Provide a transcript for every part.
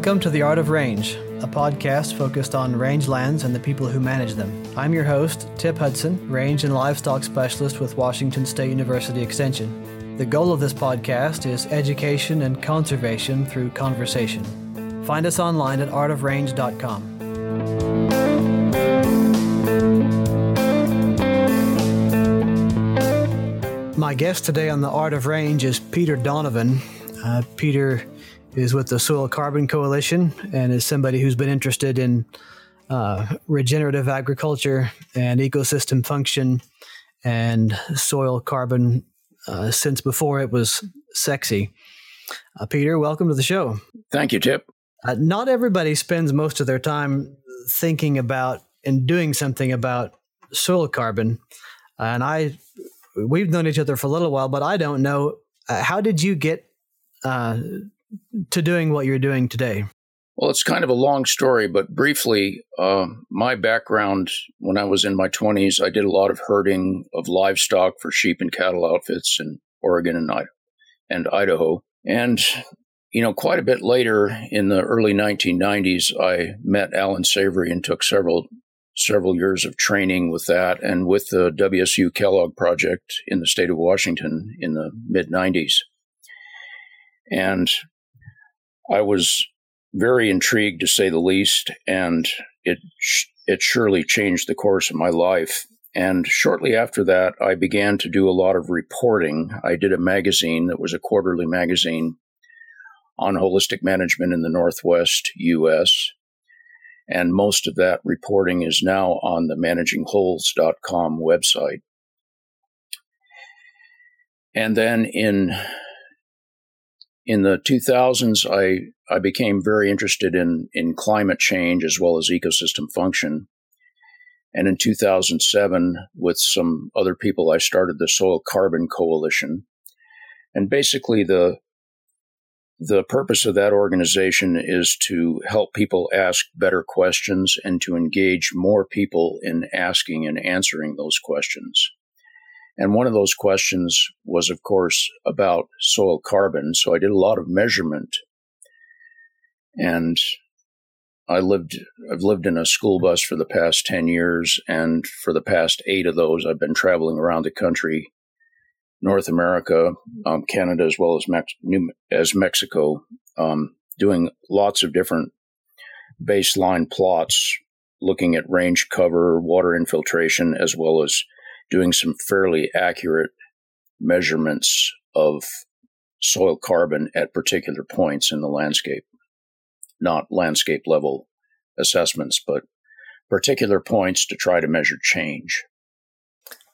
Welcome to The Art of Range, a podcast focused on rangelands and the people who manage them. I'm your host, Tip Hudson, range and livestock specialist with Washington State University Extension. The goal of this podcast is education and conservation through conversation. Find us online at artofrange.com. My guest today on The Art of Range is Peter Donovan. Uh, Peter is with the Soil Carbon Coalition and is somebody who's been interested in uh, regenerative agriculture and ecosystem function and soil carbon uh, since before it was sexy. Uh, Peter, welcome to the show. Thank you, Tip. Uh, not everybody spends most of their time thinking about and doing something about soil carbon. and I, we've known each other for a little while, but I don't know. Uh, how did you get uh, to doing what you're doing today? Well, it's kind of a long story, but briefly, uh, my background when I was in my 20s, I did a lot of herding of livestock for sheep and cattle outfits in Oregon and, and Idaho. And, you know, quite a bit later in the early 1990s, I met Alan Savory and took several several years of training with that and with the WSU Kellogg project in the state of Washington in the mid 90s. And I was very intrigued to say the least, and it it surely changed the course of my life. And shortly after that, I began to do a lot of reporting. I did a magazine that was a quarterly magazine on holistic management in the Northwest U.S. And most of that reporting is now on the managingwholes.com website. And then in in the 2000s, I, I became very interested in, in climate change as well as ecosystem function. And in 2007, with some other people, I started the Soil Carbon Coalition. And basically, the the purpose of that organization is to help people ask better questions and to engage more people in asking and answering those questions. And one of those questions was, of course, about soil carbon. So I did a lot of measurement. And I lived, I've lived in a school bus for the past 10 years. And for the past eight of those, I've been traveling around the country, North America, um, Canada, as well as, Mex- New, as Mexico, um, doing lots of different baseline plots, looking at range cover, water infiltration, as well as doing some fairly accurate measurements of soil carbon at particular points in the landscape. Not landscape level assessments, but particular points to try to measure change.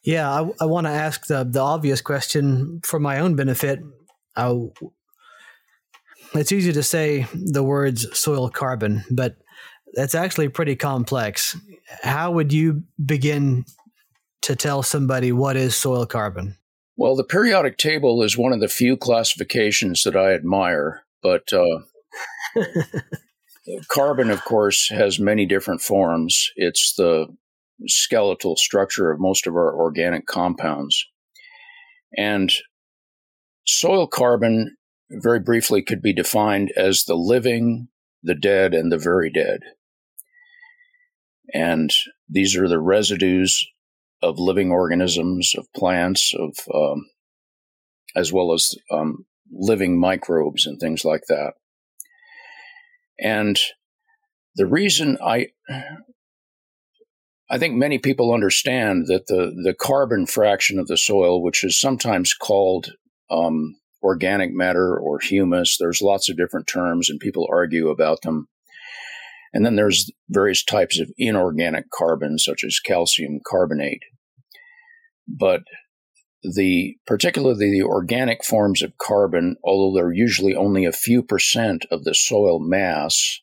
Yeah, I, I want to ask the, the obvious question for my own benefit. I, it's easy to say the words soil carbon, but that's actually pretty complex. How would you begin to tell somebody what is soil carbon? Well, the periodic table is one of the few classifications that I admire, but uh, carbon, of course, has many different forms. It's the skeletal structure of most of our organic compounds. And soil carbon, very briefly, could be defined as the living, the dead, and the very dead. And these are the residues of living organisms, of plants, of um, as well as um, living microbes and things like that. And the reason I I think many people understand that the the carbon fraction of the soil, which is sometimes called um, organic matter or humus, there's lots of different terms, and people argue about them. And then there's various types of inorganic carbon, such as calcium carbonate. But the particularly the organic forms of carbon, although they're usually only a few percent of the soil mass,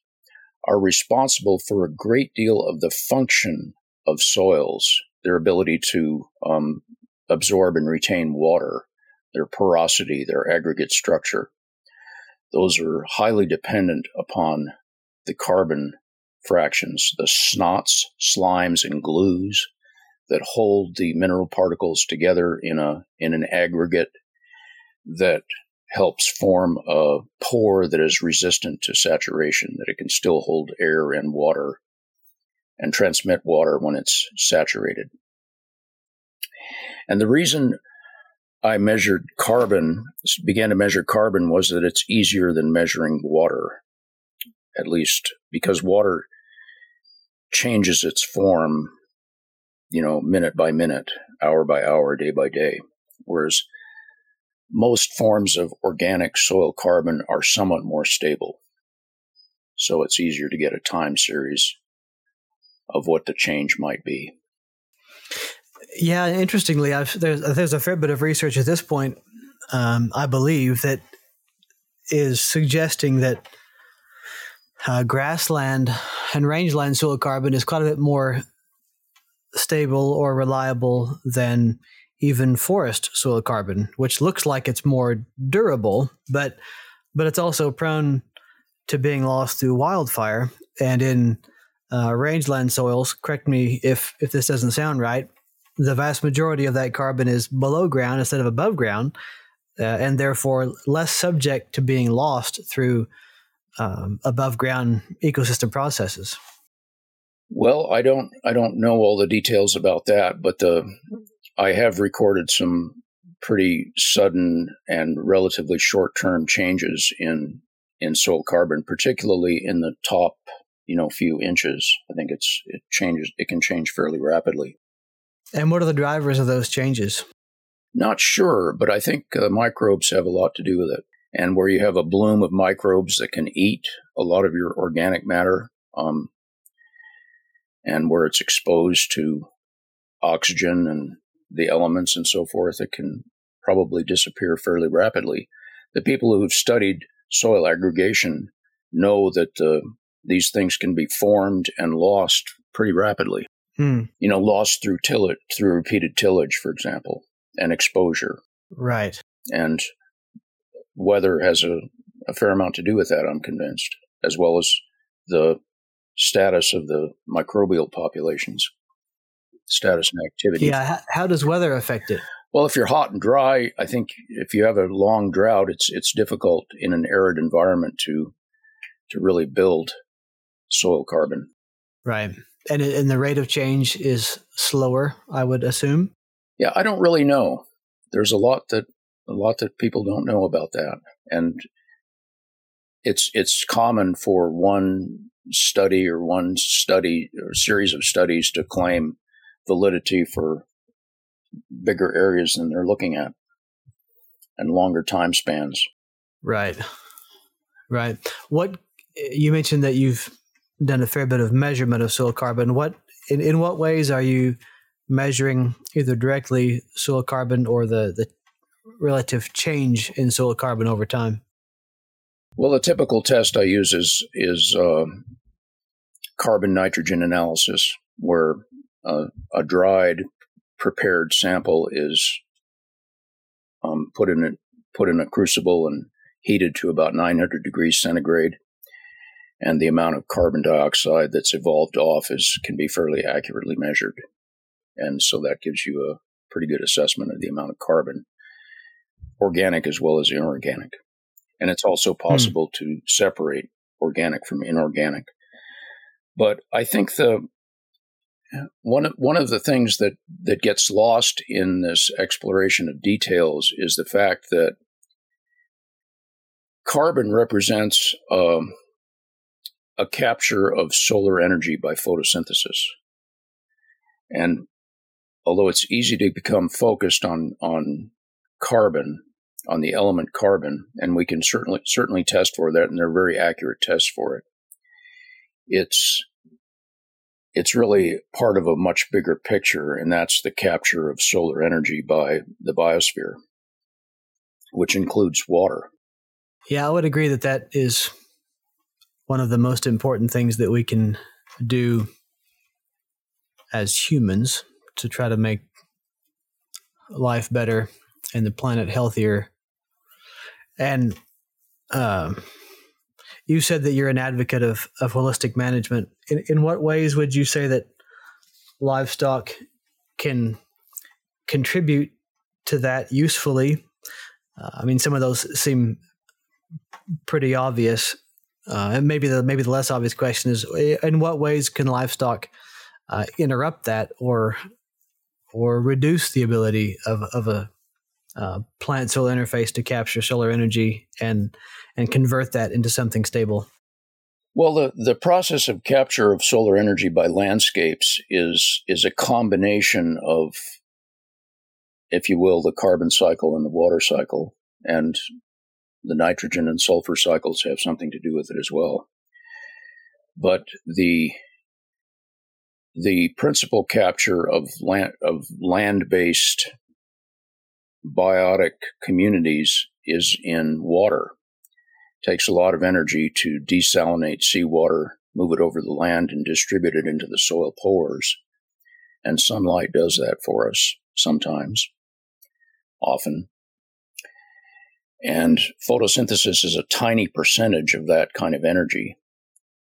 are responsible for a great deal of the function of soils, their ability to um, absorb and retain water, their porosity, their aggregate structure. Those are highly dependent upon the carbon fractions, the snots, slimes, and glues that hold the mineral particles together in a in an aggregate that helps form a pore that is resistant to saturation, that it can still hold air and water and transmit water when it's saturated. And the reason I measured carbon, began to measure carbon, was that it's easier than measuring water, at least because water changes its form, you know, minute by minute, hour by hour, day by day. Whereas most forms of organic soil carbon are somewhat more stable. So it's easier to get a time series of what the change might be. Yeah, interestingly, I've, there's, there's a fair bit of research at this point, um, I believe, that is suggesting that uh, grassland and rangeland soil carbon is quite a bit more stable or reliable than even forest soil carbon, which looks like it's more durable, but but it's also prone to being lost through wildfire. And in uh, rangeland soils, correct me if if this doesn't sound right, the vast majority of that carbon is below ground instead of above ground, uh, and therefore less subject to being lost through um, above ground ecosystem processes. Well, I don't I don't know all the details about that, but the I have recorded some pretty sudden and relatively short term changes in in soil carbon, particularly in the top, you know, few inches. I think it's it changes it can change fairly rapidly. And what are the drivers of those changes? Not sure, but I think uh, microbes have a lot to do with it. And where you have a bloom of microbes that can eat a lot of your organic matter, um, and where it's exposed to oxygen and the elements and so forth, it can probably disappear fairly rapidly. The people who've studied soil aggregation know that uh, these things can be formed and lost pretty rapidly. Hmm. You know, lost through tillage, through repeated tillage, for example, and exposure. Right. And weather has a, a fair amount to do with that, I'm convinced, as well as the status of the microbial populations status and activity. Yeah. How does weather affect it? Well, if you're hot and dry, I think if you have a long drought, it's it's difficult in an arid environment to to really build soil carbon. Right, and and the rate of change is slower, I would assume. Yeah, I don't really know. There's a lot that a lot that people don't know about that, and it's it's common for one study or one study or series of studies to claim validity for bigger areas than they're looking at and longer time spans. Right. Right. What you mentioned that you've done a fair bit of measurement of soil carbon. What in, in what ways are you measuring either directly soil carbon or the, the relative change in soil carbon over time? Well, the typical test I use is is uh, carbon nitrogen analysis, where uh, a dried prepared sample is um, put in a put in a crucible and heated to about 900 degrees centigrade, and the amount of carbon dioxide that's evolved off is can be fairly accurately measured, and so that gives you a pretty good assessment of the amount of carbon, organic as well as inorganic, and it's also hmm. possible to separate organic from inorganic. But I think the one of, one of the things that, that gets lost in this exploration of details is the fact that carbon represents um, a capture of solar energy by photosynthesis. And although it's easy to become focused on, on carbon, on the element carbon, and we can certainly certainly test for that, and they're very accurate tests for it. It's it's really part of a much bigger picture, and that's the capture of solar energy by the biosphere, which includes water. Yeah, I would agree that that is one of the most important things that we can do as humans to try to make life better and the planet healthier. And um, you said that you're an advocate of, of holistic management. In, in what ways would you say that livestock can contribute to that usefully? Uh, I mean, some of those seem pretty obvious. Uh, and maybe the maybe the less obvious question is: in what ways can livestock uh, interrupt that or or reduce the ability of of a uh, plant solar interface to capture solar energy and and convert that into something stable? Well, the, the process of capture of solar energy by landscapes is is a combination of, if you will, the carbon cycle and the water cycle, and the nitrogen and sulfur cycles have something to do with it as well. But the the principal capture of land of land based biotic communities is in water It takes a lot of energy to desalinate seawater, move it over the land, and distribute it into the soil pores. And sunlight does that for us sometimes, often. And photosynthesis is a tiny percentage of that kind of energy,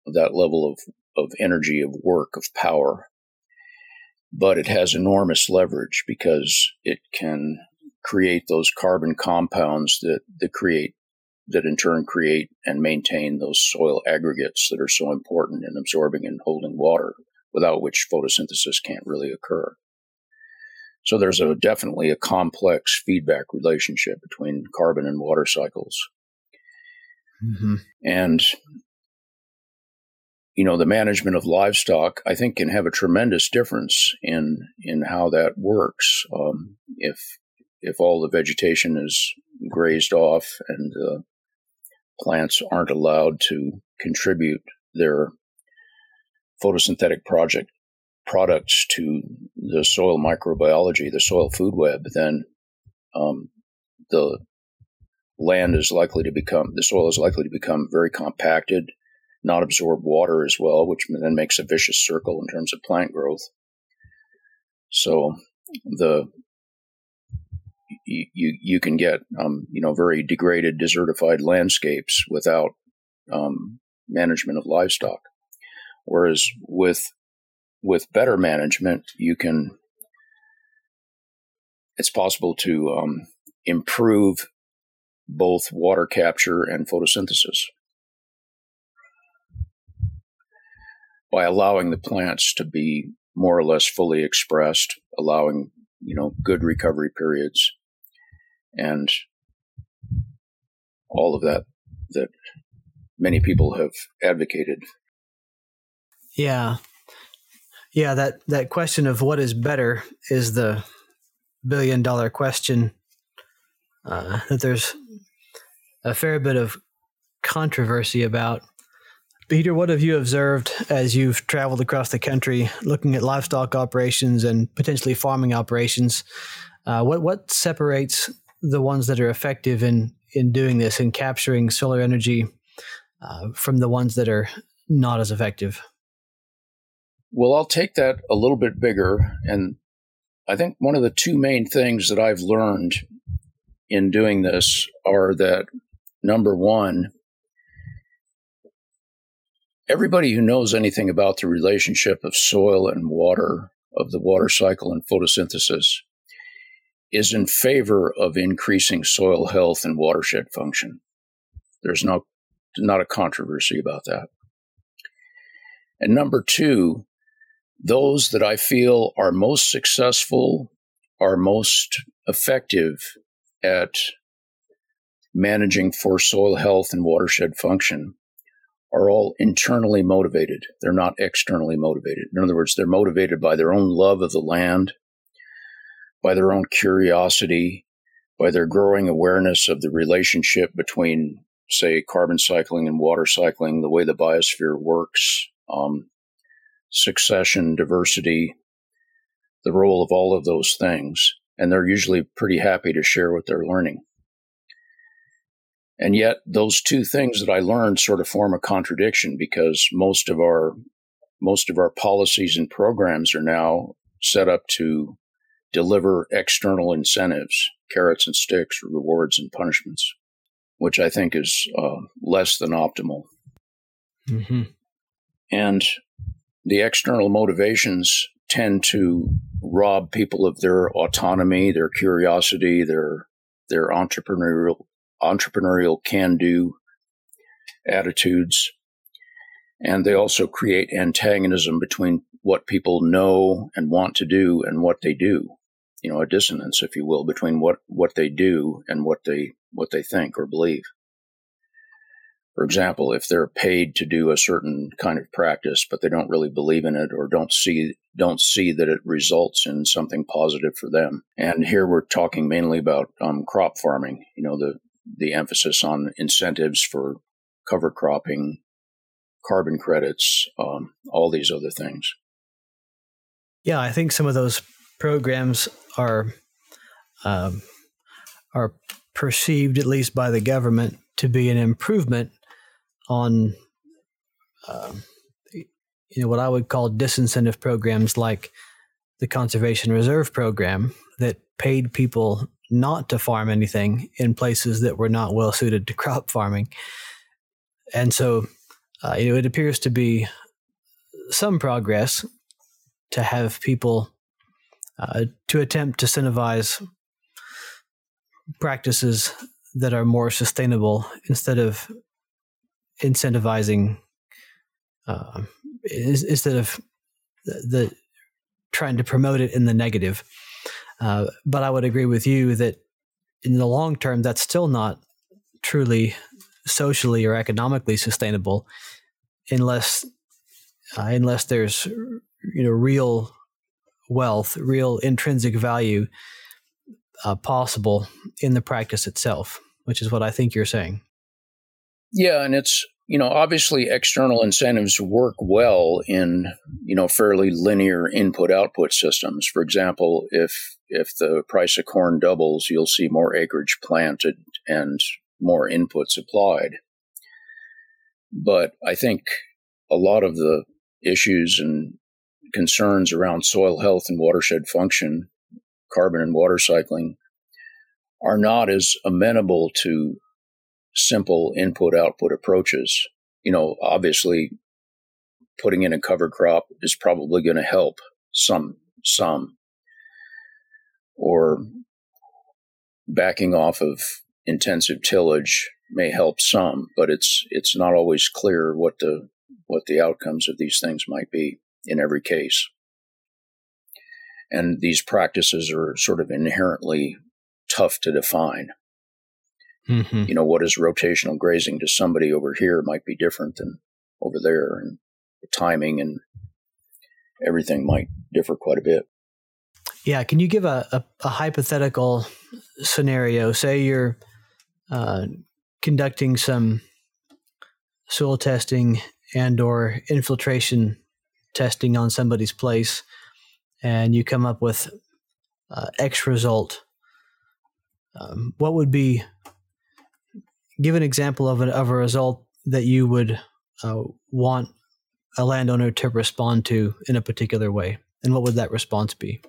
of that level of, of energy, of work, of power. But it has enormous leverage because it can create those carbon compounds that, that create that in turn create and maintain those soil aggregates that are so important in absorbing and holding water, without which photosynthesis can't really occur. So there's a definitely a complex feedback relationship between carbon and water cycles. Mm-hmm. And you know the management of livestock i think can have a tremendous difference in in how that works um, if if all the vegetation is grazed off and the plants aren't allowed to contribute their photosynthetic project products to the soil microbiology, the soil food web, then um, the land is likely to become, the soil is likely to become very compacted, not absorb water as well, which then makes a vicious circle in terms of plant growth. So the you you can get um, you know very degraded, desertified landscapes without um, management of livestock. Whereas with with better management, you can it's possible to um, improve both water capture and photosynthesis by allowing the plants to be more or less fully expressed, allowing you know good recovery periods and all of that that many people have advocated. Yeah. Yeah, that, that question of what is better is the billion dollar question uh, that there's a fair bit of controversy about. Peter, what have you observed as you've traveled across the country looking at livestock operations and potentially farming operations? Uh, what what separates the ones that are effective in in doing this and capturing solar energy uh, from the ones that are not as effective? Well, I'll take that a little bit bigger. And I think one of the two main things that I've learned in doing this are that number one, everybody who knows anything about the relationship of soil and water, of the water cycle and photosynthesis, is in favor of increasing soil health and watershed function. There's no, not a controversy about that. And number two, those that I feel are most successful, are most effective at managing for soil health and watershed function are all internally motivated. They're not externally motivated. In other words, they're motivated by their own love of the land, by their own curiosity, by their growing awareness of the relationship between, say, carbon cycling and water cycling, the way the biosphere works, um, succession, diversity, the role of all of those things. And they're usually pretty happy to share what they're learning. And yet, those two things that I learned sort of form a contradiction because most of our most of our policies and programs are now set up to deliver external incentives, carrots and sticks, rewards and punishments, which I think is uh, less than optimal. Mm-hmm. And the external motivations tend to rob people of their autonomy, their curiosity, their their entrepreneurial entrepreneurial can do attitudes. And they also create antagonism between what people know and want to do and what they do. You know, a dissonance, if you will, between what, what they do and what they what they think or believe. For example, if they're paid to do a certain kind of practice, but they don't really believe in it or don't see don't see that it results in something positive for them. And here we're talking mainly about um, crop farming. You know, the the emphasis on incentives for cover cropping, carbon credits, um, all these other things. Yeah, I think some of those programs are um, are perceived, at least by the government, to be an improvement on uh, you know what I would call disincentive programs like the conservation reserve program that paid people not to farm anything in places that were not well suited to crop farming. And so, uh, you know, it appears to be some progress to have people uh, to attempt to incentivize practices that are more sustainable instead of incentivizing uh, instead of the, the, trying to promote it in the negative. Uh, but I would agree with you that in the long term, that's still not truly socially or economically sustainable unless uh, unless there's you know real wealth, real intrinsic value uh, possible in the practice itself, which is what I think you're saying. Yeah, and it's you know obviously external incentives work well in you know fairly linear input output systems. For example, if if the price of corn doubles, you'll see more acreage planted and more inputs applied. But I think a lot of the issues and concerns around soil health and watershed function, carbon and water cycling, are not as amenable to simple input output approaches. You know, obviously putting in a cover crop is probably going to help some, some, or backing off of intensive tillage may help some, but it's, it's not always clear what the, what the outcomes of these things might be in every case. And these practices are sort of inherently tough to define. Mm-hmm. You know, what is rotational grazing to somebody over here might be different than over there, and the timing and everything might differ quite a bit. Yeah, can you give a, a, a hypothetical scenario? Say you're uh, conducting some soil testing and or infiltration testing on somebody's place, and you come up with uh, X result. Um, what would be give an example of, an, of a result that you would uh, want a landowner to respond to in a particular way, and what would that response be?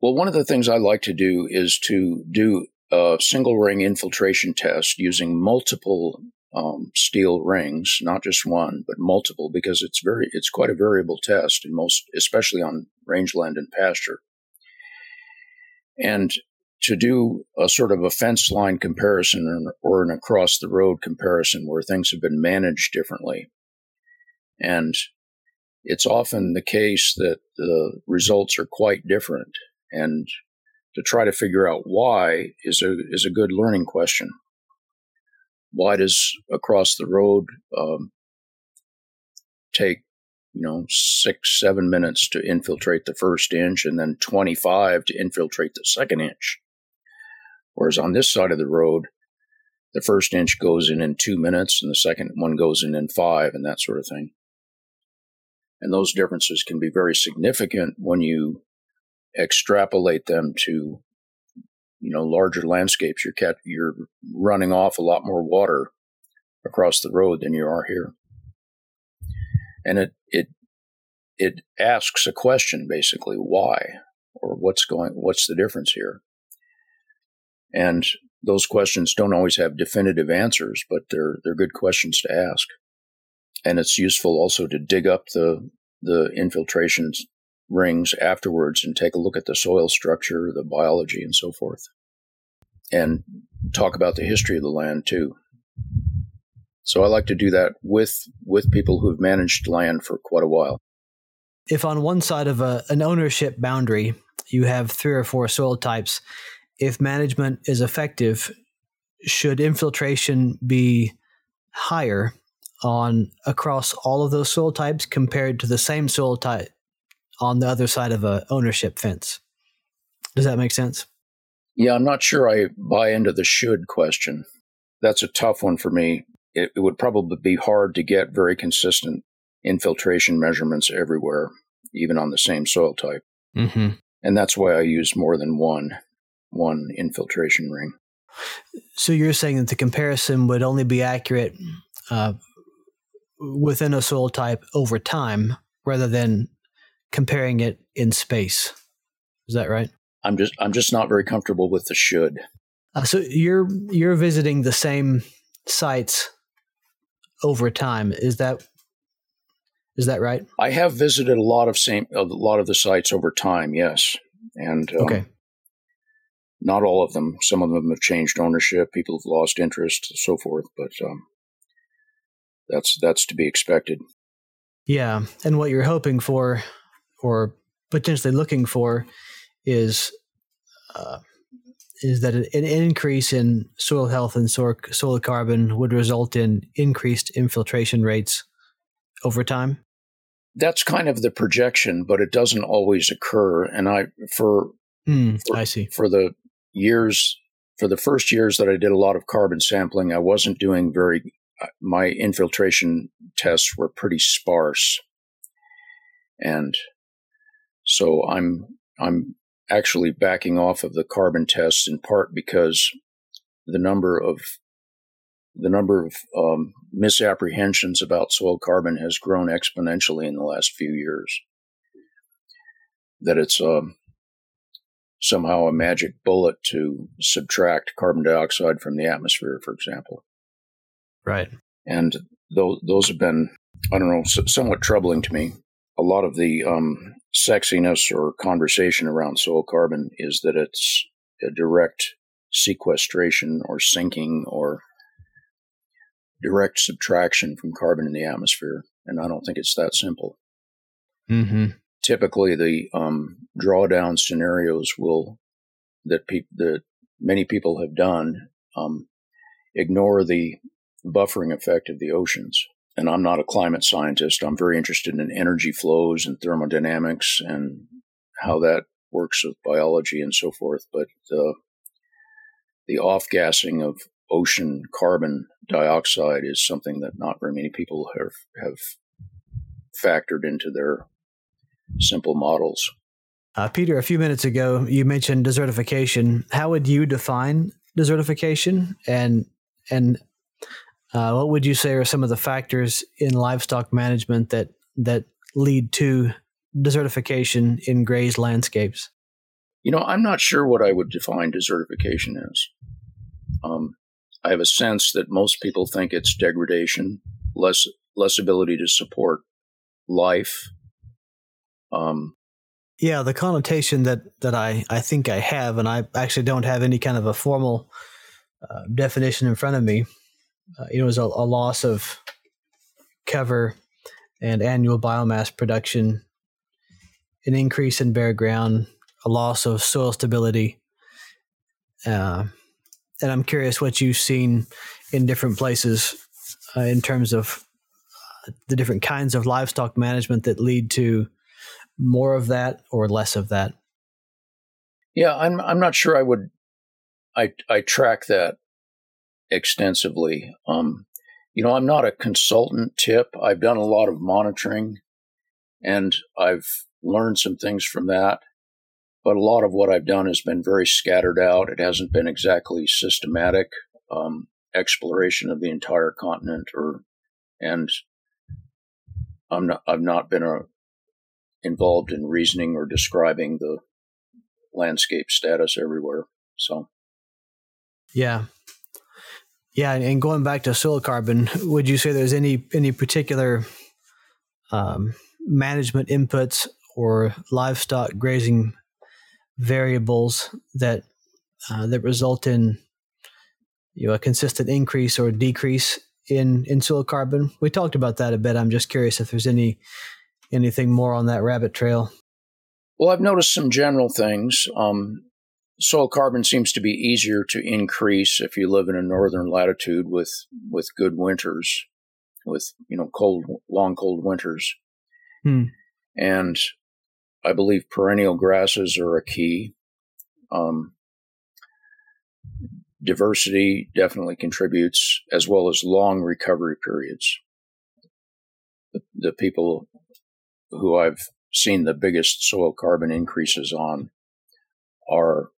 Well, one of the things I like to do is to do a single ring infiltration test using multiple um, steel rings, not just one, but multiple, because it's very it's quite a variable test in most, especially on rangeland and pasture. And to do a sort of a fence line comparison or, an across the road comparison where things have been managed differently. And it's often the case that the results are quite different. And to try to figure out why is a, is a good learning question. Why does across the road um, take, you know, six, seven minutes to infiltrate the first inch and then 25 to infiltrate the second inch? Whereas on this side of the road, the first inch goes in in two minutes and the second one goes in in five and that sort of thing. And those differences can be very significant when you extrapolate them to, you know, larger landscapes. You're, cat- you're running off a lot more water across the road than you are here. And it, it, it asks a question basically, why? Or what's going, what's the difference here? And those questions don't always have definitive answers, but they're they're good questions to ask. And it's useful also to dig up the the infiltration rings afterwards and take a look at the soil structure, the biology, and so forth. and talk about the history of the land too. So I like to do that with with people who have managed land for quite a while. If on one side of a, an ownership boundary you have three or four soil types, if management is effective, should infiltration be higher on across all of those soil types compared to the same soil type on the other side of a ownership fence? Does that make sense? Yeah, I'm not sure I buy into the should question. That's a tough one for me. It, it would probably be hard to get very consistent infiltration measurements everywhere, even on the same soil type. Mm-hmm. And that's why I use more than one one infiltration ring. So you're saying that the comparison would only be accurate uh, within a soil type over time, rather than comparing it in space. Is that right? I'm just I'm just not very comfortable with the should. Uh, so you're you're visiting the same sites over time. Is that is that right? I have visited a lot of same a lot of the sites over time. Yes, and um, okay. Not all of them. Some of them have changed ownership. People have lost interest, so forth. But um, that's that's to be expected. Yeah, and what you're hoping for, or potentially looking for, is uh, is that an increase in soil health and soil carbon would result in increased infiltration rates over time? That's kind of the projection, but it doesn't always occur. And I, for, mm, for I see for the years, for the first years that I did a lot of carbon sampling, I wasn't doing very. Uh, my infiltration tests were pretty sparse, and so I'm I'm actually backing off of the carbon tests in part because the number of the number of um, misapprehensions about soil carbon has grown exponentially in the last few years. That it's um, somehow a magic bullet to subtract carbon dioxide from the atmosphere, for example. Right. And those those have been, I don't know, somewhat troubling to me. A lot of the um, sexiness or conversation around soil carbon is that it's a direct sequestration or sinking or direct subtraction from carbon in the atmosphere. And I don't think it's that simple. Mm-hmm. Typically, the um, drawdown scenarios will that pe- that many people have done um, ignore the buffering effect of the oceans and I'm not a climate scientist. I'm very interested in energy flows and thermodynamics and how that works with biology and so forth. But uh, the off gassing of ocean carbon dioxide is something that not very many people have have factored into their simple models. Uh, Peter, a few minutes ago, you mentioned desertification. How would you define desertification, and and uh, what would you say are some of the factors in livestock management that that lead to desertification in grazed landscapes? You know, I'm not sure what I would define desertification as. Um, I have a sense that most people think it's degradation, less less ability to support life. Um, yeah, the connotation that that I I think I have, and I actually don't have any kind of a formal uh, definition in front of me, uh, you know, it was a, a, loss of cover and annual biomass production, an increase in bare ground, a loss of soil stability. Uh, and I'm curious what you've seen in different places uh, in terms of uh, the different kinds of livestock management that lead to more of that or less of that. Yeah, I'm I'm not sure I would I I track that extensively. Um, you know, I'm not a consultant tip. I've done a lot of monitoring and I've learned some things from that. But a lot of what I've done has been very scattered out. It hasn't been exactly systematic um, exploration of the entire continent, or and I'm not. I've not been a, involved in reasoning or describing the landscape status everywhere. So, yeah, yeah, and going back to soil carbon, would you say there's any any particular um, management inputs or livestock grazing variables that uh, that result in you know a consistent increase or decrease in in soil carbon. We talked about that a bit. I'm just curious if there's any anything more on that rabbit trail. Well, I've noticed some general things. Um, soil carbon seems to be easier to increase if you live in a northern latitude with with good winters, with you know cold, long cold winters, hmm. and I believe perennial grasses are a key. Um, diversity definitely contributes, as well as long recovery periods. The, the people who I've seen the biggest soil carbon increases on are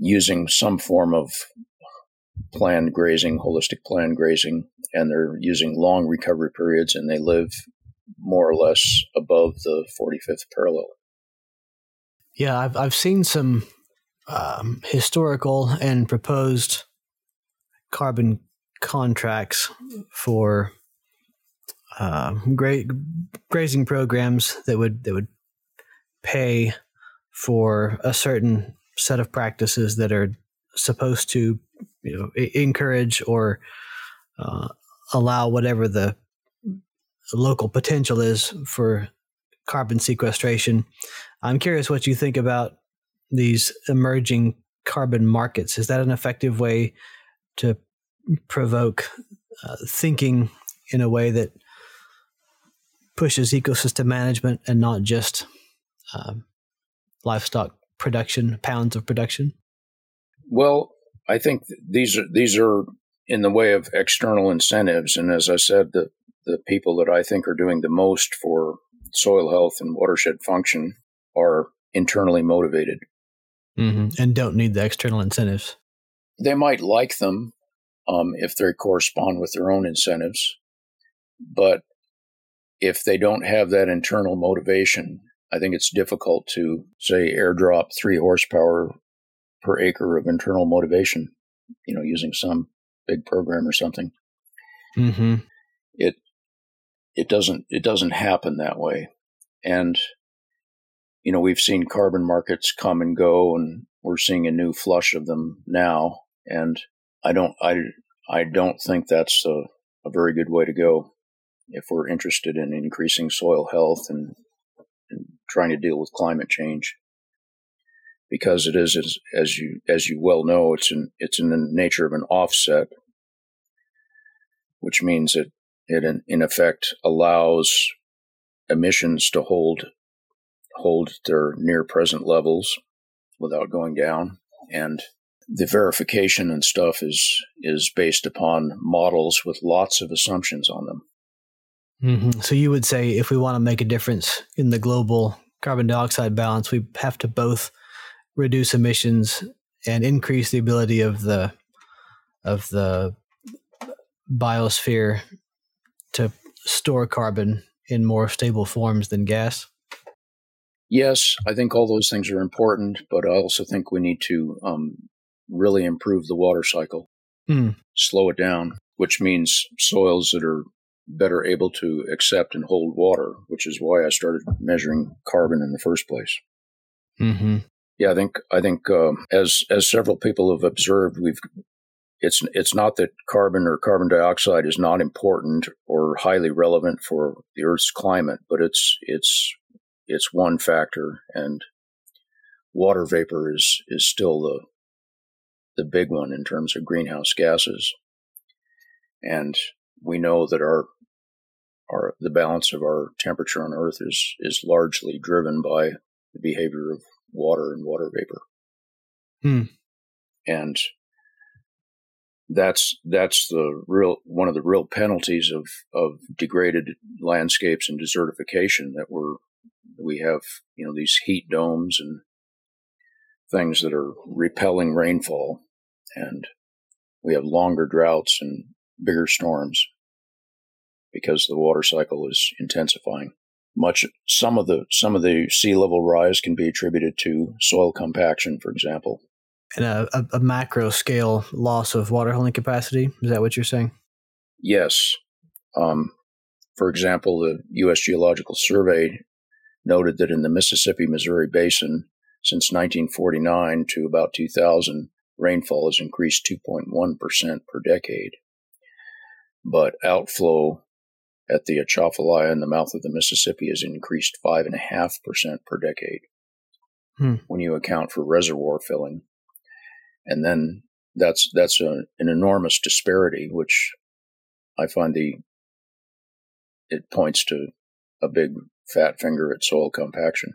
using some form of planned grazing, holistic planned grazing, and they're using long recovery periods and they live more or less above the 45th parallel. Yeah, I've, I've seen some um, historical and proposed carbon contracts for uh, gra- grazing programs that would that would pay for a certain set of practices that are supposed to you know encourage or uh, allow whatever the local potential is for carbon sequestration. I'm curious what you think about these emerging carbon markets. Is that an effective way to provoke uh, thinking in a way that pushes ecosystem management and not just uh, livestock production, pounds of production? Well, I think these are these are in the way of external incentives, and as I said, the the people that I think are doing the most for soil health and watershed function are internally motivated mm-hmm. and don't need the external incentives. They might like them um, if they correspond with their own incentives, but if they don't have that internal motivation, I think it's difficult to say airdrop three horsepower per acre of internal motivation, you know, using some big program or something. Mm-hmm. It it doesn't it doesn't happen that way, and you know we've seen carbon markets come and go, and we're seeing a new flush of them now, and I don't I I don't think that's a, a very good way to go if we're interested in increasing soil health and, and trying to deal with climate change. Because it is as, as you as you well know it's in it's in the nature of an offset which means it it in, in effect allows emissions to hold hold their near present levels without going down. And the verification and stuff is is based upon models with lots of assumptions on them Mm-hmm. So you would say if we want to make a difference in the global carbon dioxide balance, we have to both reduce emissions and increase the ability of the of the biosphere to store carbon in more stable forms than gas. Yes, I think all those things are important, but I also think we need to um, really improve the water cycle, mm. slow it down, which means soils that are better able to accept and hold water, which is why I started measuring carbon in the first place. Mm-hmm. Yeah, I think I think um, as as several people have observed, we've it's it's not that carbon or carbon dioxide is not important or highly relevant for the Earth's climate, but it's it's it's one factor, and water vapor is is still the the big one in terms of greenhouse gases. And we know that our our the balance of our temperature on Earth is is largely driven by the behavior of water and water vapor. Hmm. And that's that's the real one of the real penalties of of degraded landscapes and desertification that we're we have you know these heat domes and things that are repelling rainfall and we have longer droughts and bigger storms because the water cycle is intensifying. Much some of the some of the sea level rise can be attributed to soil compaction, for example, and a, a, macro scale loss of water holding capacity. Is that what you're saying? Yes. Um, for example, the U.S. Geological Survey noted that in the Mississippi Missouri Basin, since 1949 to about 2000, rainfall has increased 2.1% per decade. But outflow at the Atchafalaya in the mouth of the Mississippi has increased 5.5% per decade hmm. when you account for reservoir filling. And then that's that's a, an enormous disparity, which I find the it points to a big fat finger at soil compaction.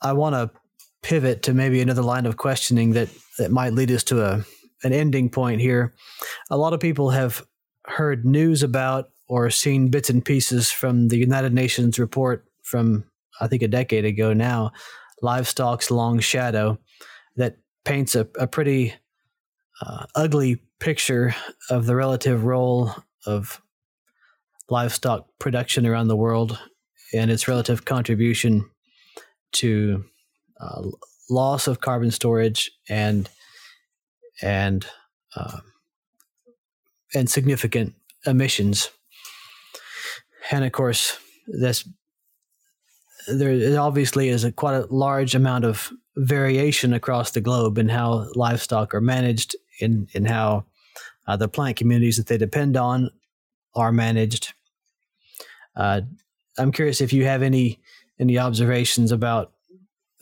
I want to pivot to maybe another line of questioning that that might lead us to a an ending point here. A lot of people have heard news about or seen bits and pieces from the United Nations report from I think a decade ago now, livestock's long shadow, that paints a, a pretty uh, ugly picture of the relative role of livestock production around the world and its relative contribution to uh, loss of carbon storage and and uh, and significant emissions. And of course, this there obviously is a quite a large amount of variation across the globe in how livestock are managed, in in how uh, the plant communities that they depend on are managed. Uh, I'm curious if you have any any observations about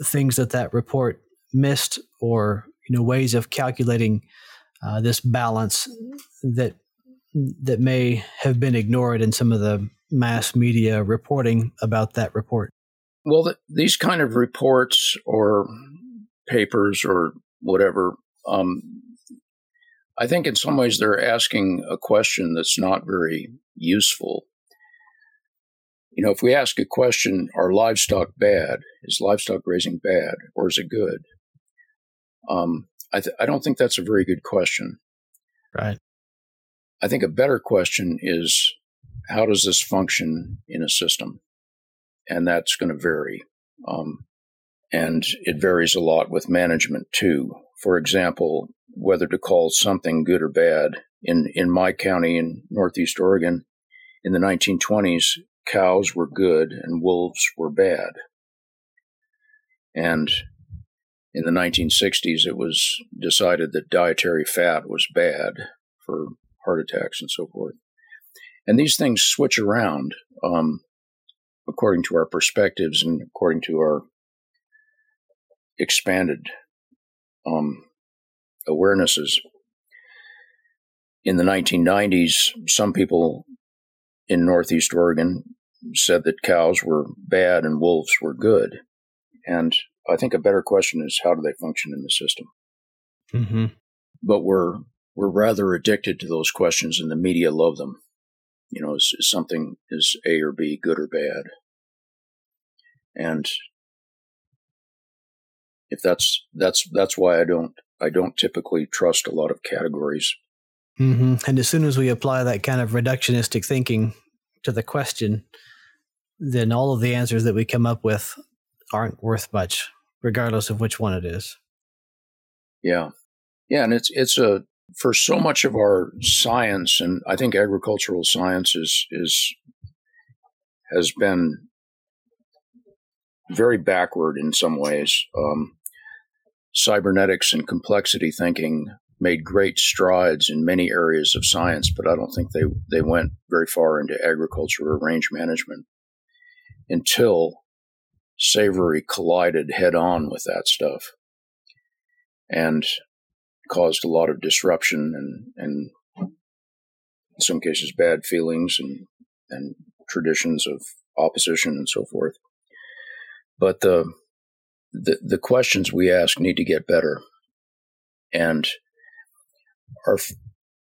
things that that report missed, or you know ways of calculating uh, this balance that that may have been ignored in some of the mass media reporting about that report. Well, the, these kind of reports or papers or whatever, um, I think in some ways they're asking a question that's not very useful. You know, if we ask a question, are livestock bad? Is livestock raising bad or is it good? Um, I, th- I don't think that's a very good question. Right. I think a better question is how does this function in a system? And that's going to vary. Um, and it varies a lot with management too. For example, whether to call something good or bad. In, in my county in Northeast Oregon, in the 1920s, cows were good and wolves were bad. And in the 1960s, it was decided that dietary fat was bad for heart attacks and so forth. And these things switch around um, according to our perspectives and according to our expanded um, awarenesses. In the 1990s, some people in Northeast Oregon said that cows were bad and wolves were good. And I think a better question is how do they function in the system? Mm-hmm. But we're we're rather addicted to those questions, and the media love them. You know, is, is something is A or B, good or bad? And if that's that's that's why I don't I don't typically trust a lot of categories. Mm-hmm. And as soon as we apply that kind of reductionistic thinking to the question, then all of the answers that we come up with aren't worth much, regardless of which one it is. Yeah, yeah, and it's it's a for so much of our science, and I think agricultural science is is has been very backward in some ways. Um, cybernetics and complexity thinking made great strides in many areas of science, but I don't think they, they went very far into agriculture or range management until Savory collided head on with that stuff and caused a lot of disruption and, and in some cases bad feelings and, and traditions of opposition and so forth. But the, the, the questions we ask need to get better. And our,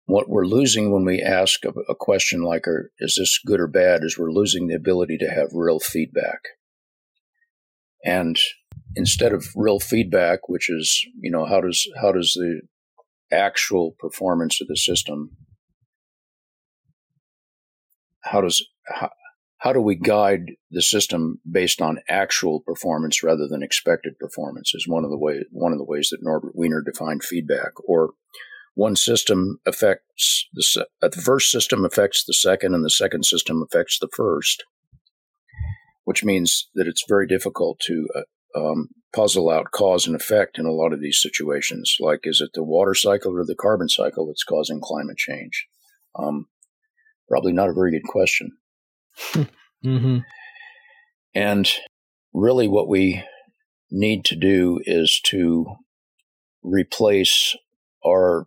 what we're losing when we ask a, a question like, is this good or bad, is we're losing the ability to have real feedback. And instead of real feedback, which is, you know, how does, how does the actual performance of the system, how does, how, how do we guide the system based on actual performance rather than expected performance is one of the way one of the ways that Norbert Wiener defined feedback. Or one system affects the, uh, the first system affects the second and the second system affects the first which means that it's very difficult to uh, um, puzzle out cause and effect in a lot of these situations. Like, is it the water cycle or the carbon cycle that's causing climate change? Um, probably not a very good question. mm-hmm. And really, what we need to do is to replace our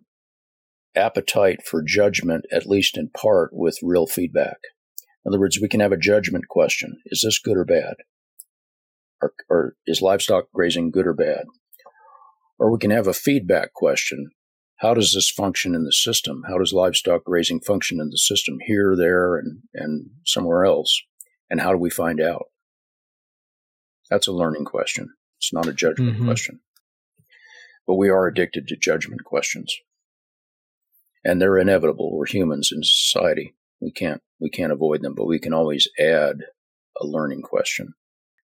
appetite for judgment, at least in part, with real feedback. In other words, we can have a judgment question Is this good or bad? Or, or, is livestock grazing good or bad? Or we can have a feedback question How does this function in the system? How does livestock grazing function in the system here, there, and, and somewhere else? And how do we find out? That's a learning question. It's not a judgment mm-hmm. question. But we are addicted to judgment questions. And they're inevitable. We're humans in society. We can't we can't avoid them, but we can always add a learning question.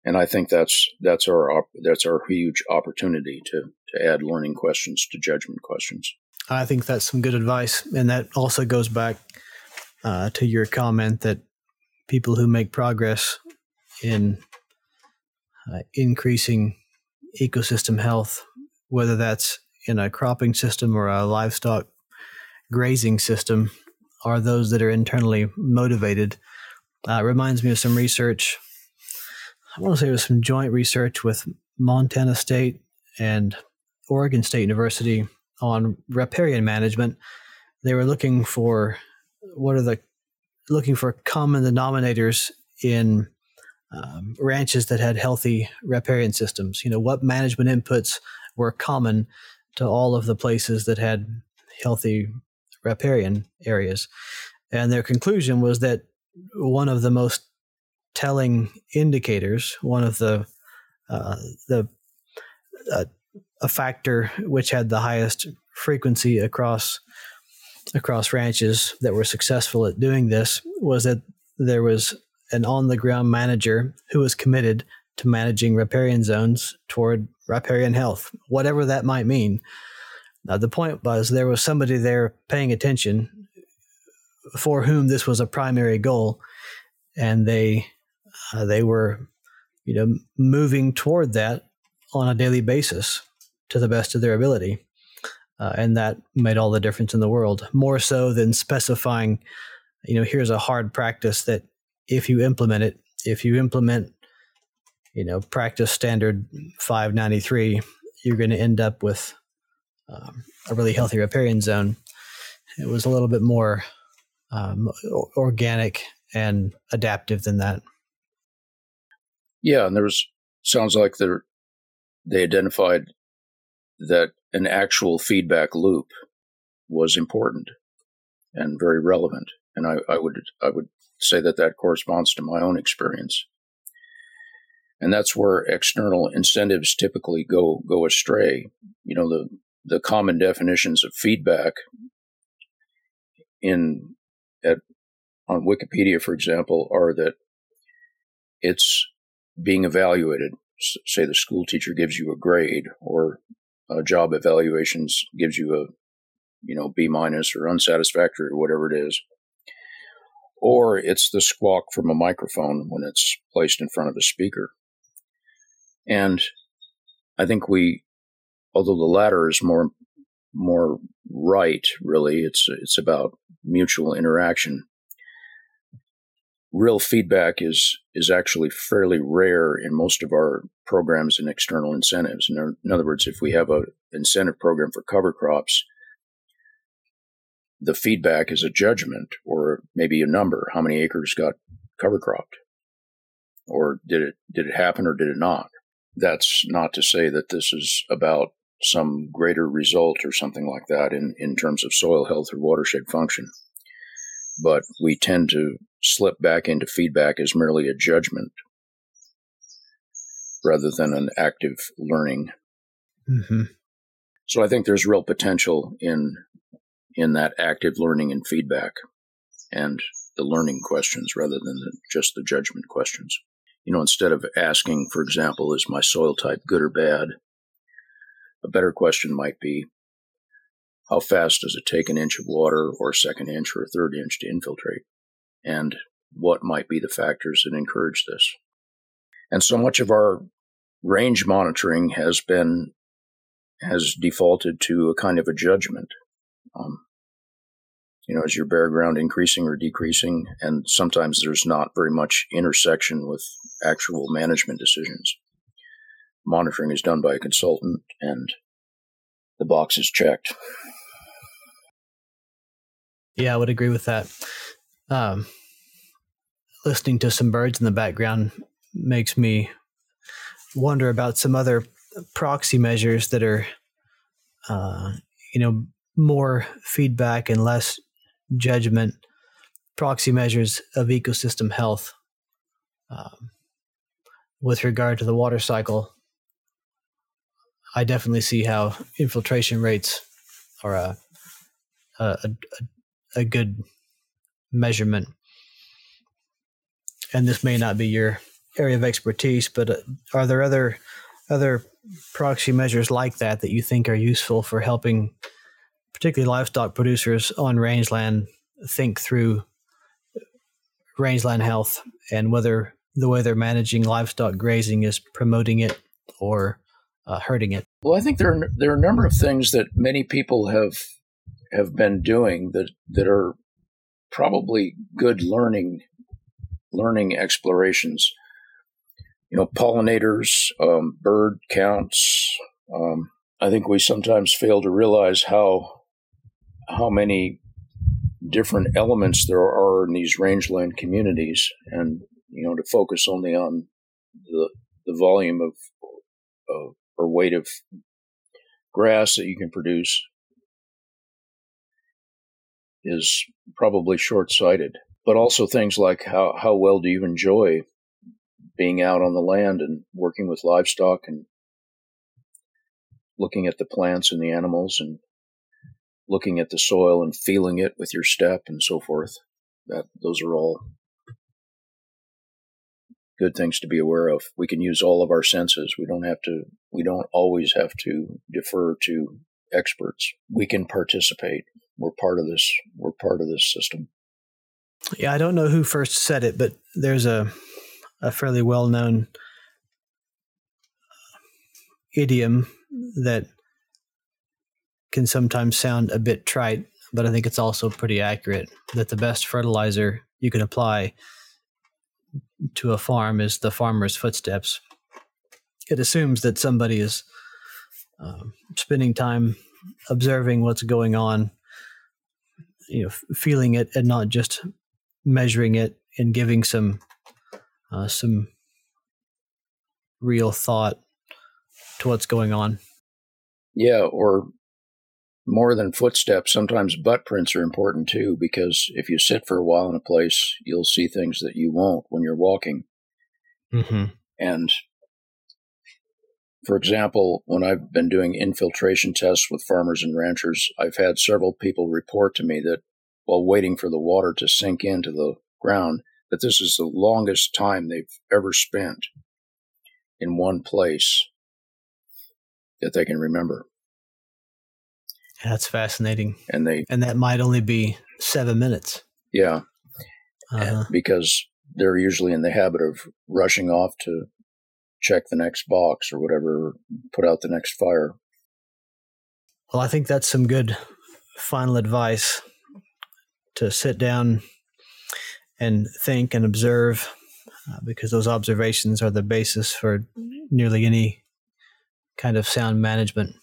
And I think that's that's our that's our huge opportunity to to add learning questions to judgment questions. I think that's some good advice, and that also goes back uh, to your comment that people who make progress in uh, increasing ecosystem health, whether that's in a cropping system or a livestock grazing system, are those that are internally motivated. Uh, reminds me of some research. I want to say it was some joint research with Montana State and Oregon State University on riparian management. They were looking for what are the looking for common denominators in um, ranches that had healthy riparian systems. You know, what management inputs were common to all of the places that had healthy riparian areas. And their conclusion was that one of the most telling indicators, one of the uh, the uh, a factor which had the highest frequency across across ranches that were successful at doing this was that there was an on the ground manager who was committed to managing riparian zones toward riparian health, whatever that might mean. Now, the point was there was somebody there paying attention for whom this was a primary goal, and they uh, they were, you know, moving toward that on a daily basis to the best of their ability, uh, and that made all the difference in the world. More so than specifying, you know, here's a hard practice that if you implement it, if you implement, you know, practice standard 593, you're going to end up with um, a really healthy riparian zone. It was a little bit more um, organic and adaptive than that. Yeah, and there was sounds like they they identified that an actual feedback loop was important and very relevant, and I, I would I would say that that corresponds to my own experience. And that's where external incentives typically go go astray. You know, the the common definitions of feedback in at on Wikipedia, for example, are that it's being evaluated. Say the school teacher gives you a grade, or a job evaluations gives you a you know B minus or unsatisfactory or whatever it is, or it's the squawk from a microphone when it's placed in front of a speaker. And I think we although the latter is more more right really it's it's about mutual interaction real feedback is is actually fairly rare in most of our programs and external incentives. In, in other words if we have a incentive program for cover crops the feedback is a judgment or maybe a number how many acres got cover cropped? Or did it did it happen or did it not? That's not to say that this is about some greater result or something like that in, in terms of soil health or watershed function. But we tend to slip back into feedback as merely a judgment rather than an active learning. Mm-hmm. So I think there's real potential in in that active learning and feedback and the learning questions rather than the, just the judgment questions. You know, instead of asking, for example, is my soil type good or bad? A better question might be how fast does it take an inch of water or a second inch or a third inch to infiltrate? And what might be the factors that encourage this? And so much of our range monitoring has been has defaulted to a kind of a judgment. Um, you know, is your bare ground increasing or decreasing? And sometimes there's not very much intersection with actual management decisions. Monitoring is done by a consultant and the box is checked. Yeah, I would agree with that. Um, listening to some birds in the background makes me wonder about some other proxy measures that are, uh, you know, more feedback and less judgment proxy measures of ecosystem health um, with regard to the water cycle. I definitely see how infiltration rates are a, a, a, a good measurement. And this may not be your area of expertise, but uh, are there other other proxy measures like that that you think are useful for helping particularly livestock producers on rangeland think through rangeland health and whether the way they're managing livestock grazing is promoting it or uh, hurting it. Well, I think there are, there are a number of things that many people have have been doing that that are probably good learning learning explorations. You know, pollinators, um, bird counts. Um, I think we sometimes fail to realize how how many different elements there are in these rangeland communities, and you know, to focus only on the the volume of, of or weight of grass that you can produce is probably short sighted. But also things like how, how well do you enjoy being out on the land and working with livestock and looking at the plants and the animals and looking at the soil and feeling it with your step and so forth. That those are all good things to be aware of. We can use all of our senses. We don't have to we don't always have to defer to experts. We can participate. We're part of this we're part of this system. Yeah, I don't know who first said it, but there's a a fairly well-known idiom that can sometimes sound a bit trite, but I think it's also pretty accurate that the best fertilizer you can apply to a farm is the farmer's footsteps. It assumes that somebody is uh, spending time observing what's going on, you know, feeling it, and not just measuring it and giving some uh, some real thought to what's going on. Yeah, or more than footsteps, sometimes butt prints are important too, because if you sit for a while in a place, you'll see things that you won't when you're walking. Mm-hmm. And for example, when I've been doing infiltration tests with farmers and ranchers, I've had several people report to me that while waiting for the water to sink into the ground, that this is the longest time they've ever spent in one place that they can remember. That's fascinating. And they and that might only be seven minutes. Yeah, uh-huh. because they're usually in the habit of rushing off to check the next box or whatever, put out the next fire. Well, I think that's some good final advice to sit down and think and observe, uh, because those observations are the basis for nearly any kind of sound management.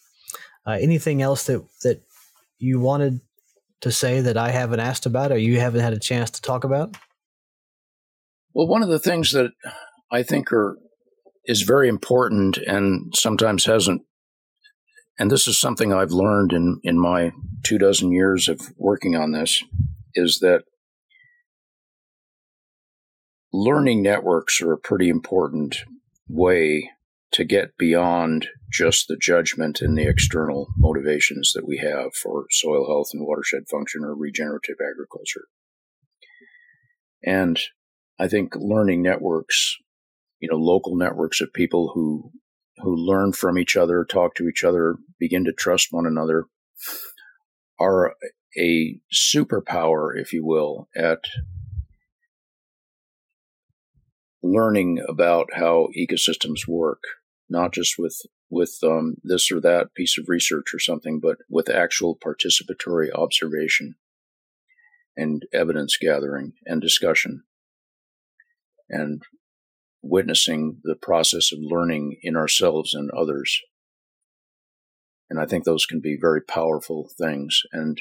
Uh, anything else that that you wanted to say that I haven't asked about, or you haven't had a chance to talk about? Well, one of the things that I think are is very important and sometimes hasn't and this is something I've learned in, in my two dozen years of working on this, is that learning networks are a pretty important way to get beyond just the judgment and the external motivations that we have for soil health and watershed function or regenerative agriculture. And I think learning networks, you know, local networks of people who who learn from each other, talk to each other, begin to trust one another, are a superpower, if you will, at learning about how ecosystems work not just with with um, this or that piece of research or something, but with actual participatory observation and evidence gathering and discussion. And witnessing the process of learning in ourselves and others. And I think those can be very powerful things. And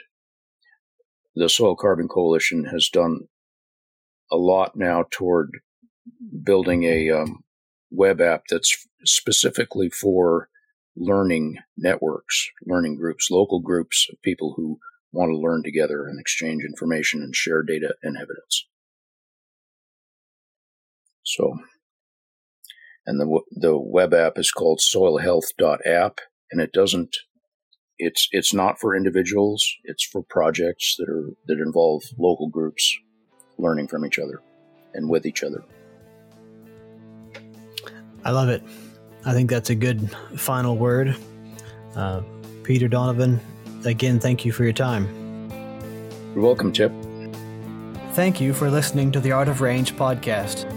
the Soil Carbon Coalition has done a lot now toward building a um, web app that's specifically for learning networks, learning groups, local groups of people who want to learn together and exchange information and share data and evidence. So, and the the web app is called soilhealth.app, and it doesn't. It's it's not for individuals. It's for projects that are that involve local groups learning from each other and with each other. I love it. I think that's a good final word. Uh, Peter Donovan, again, thank you for your time. You're welcome, Tip. Thank you for listening to the Art of Range podcast.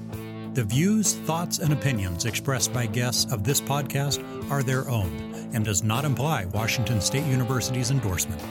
The views, thoughts, and opinions expressed by guests of this podcast are their own and does not imply Washington State University's endorsement.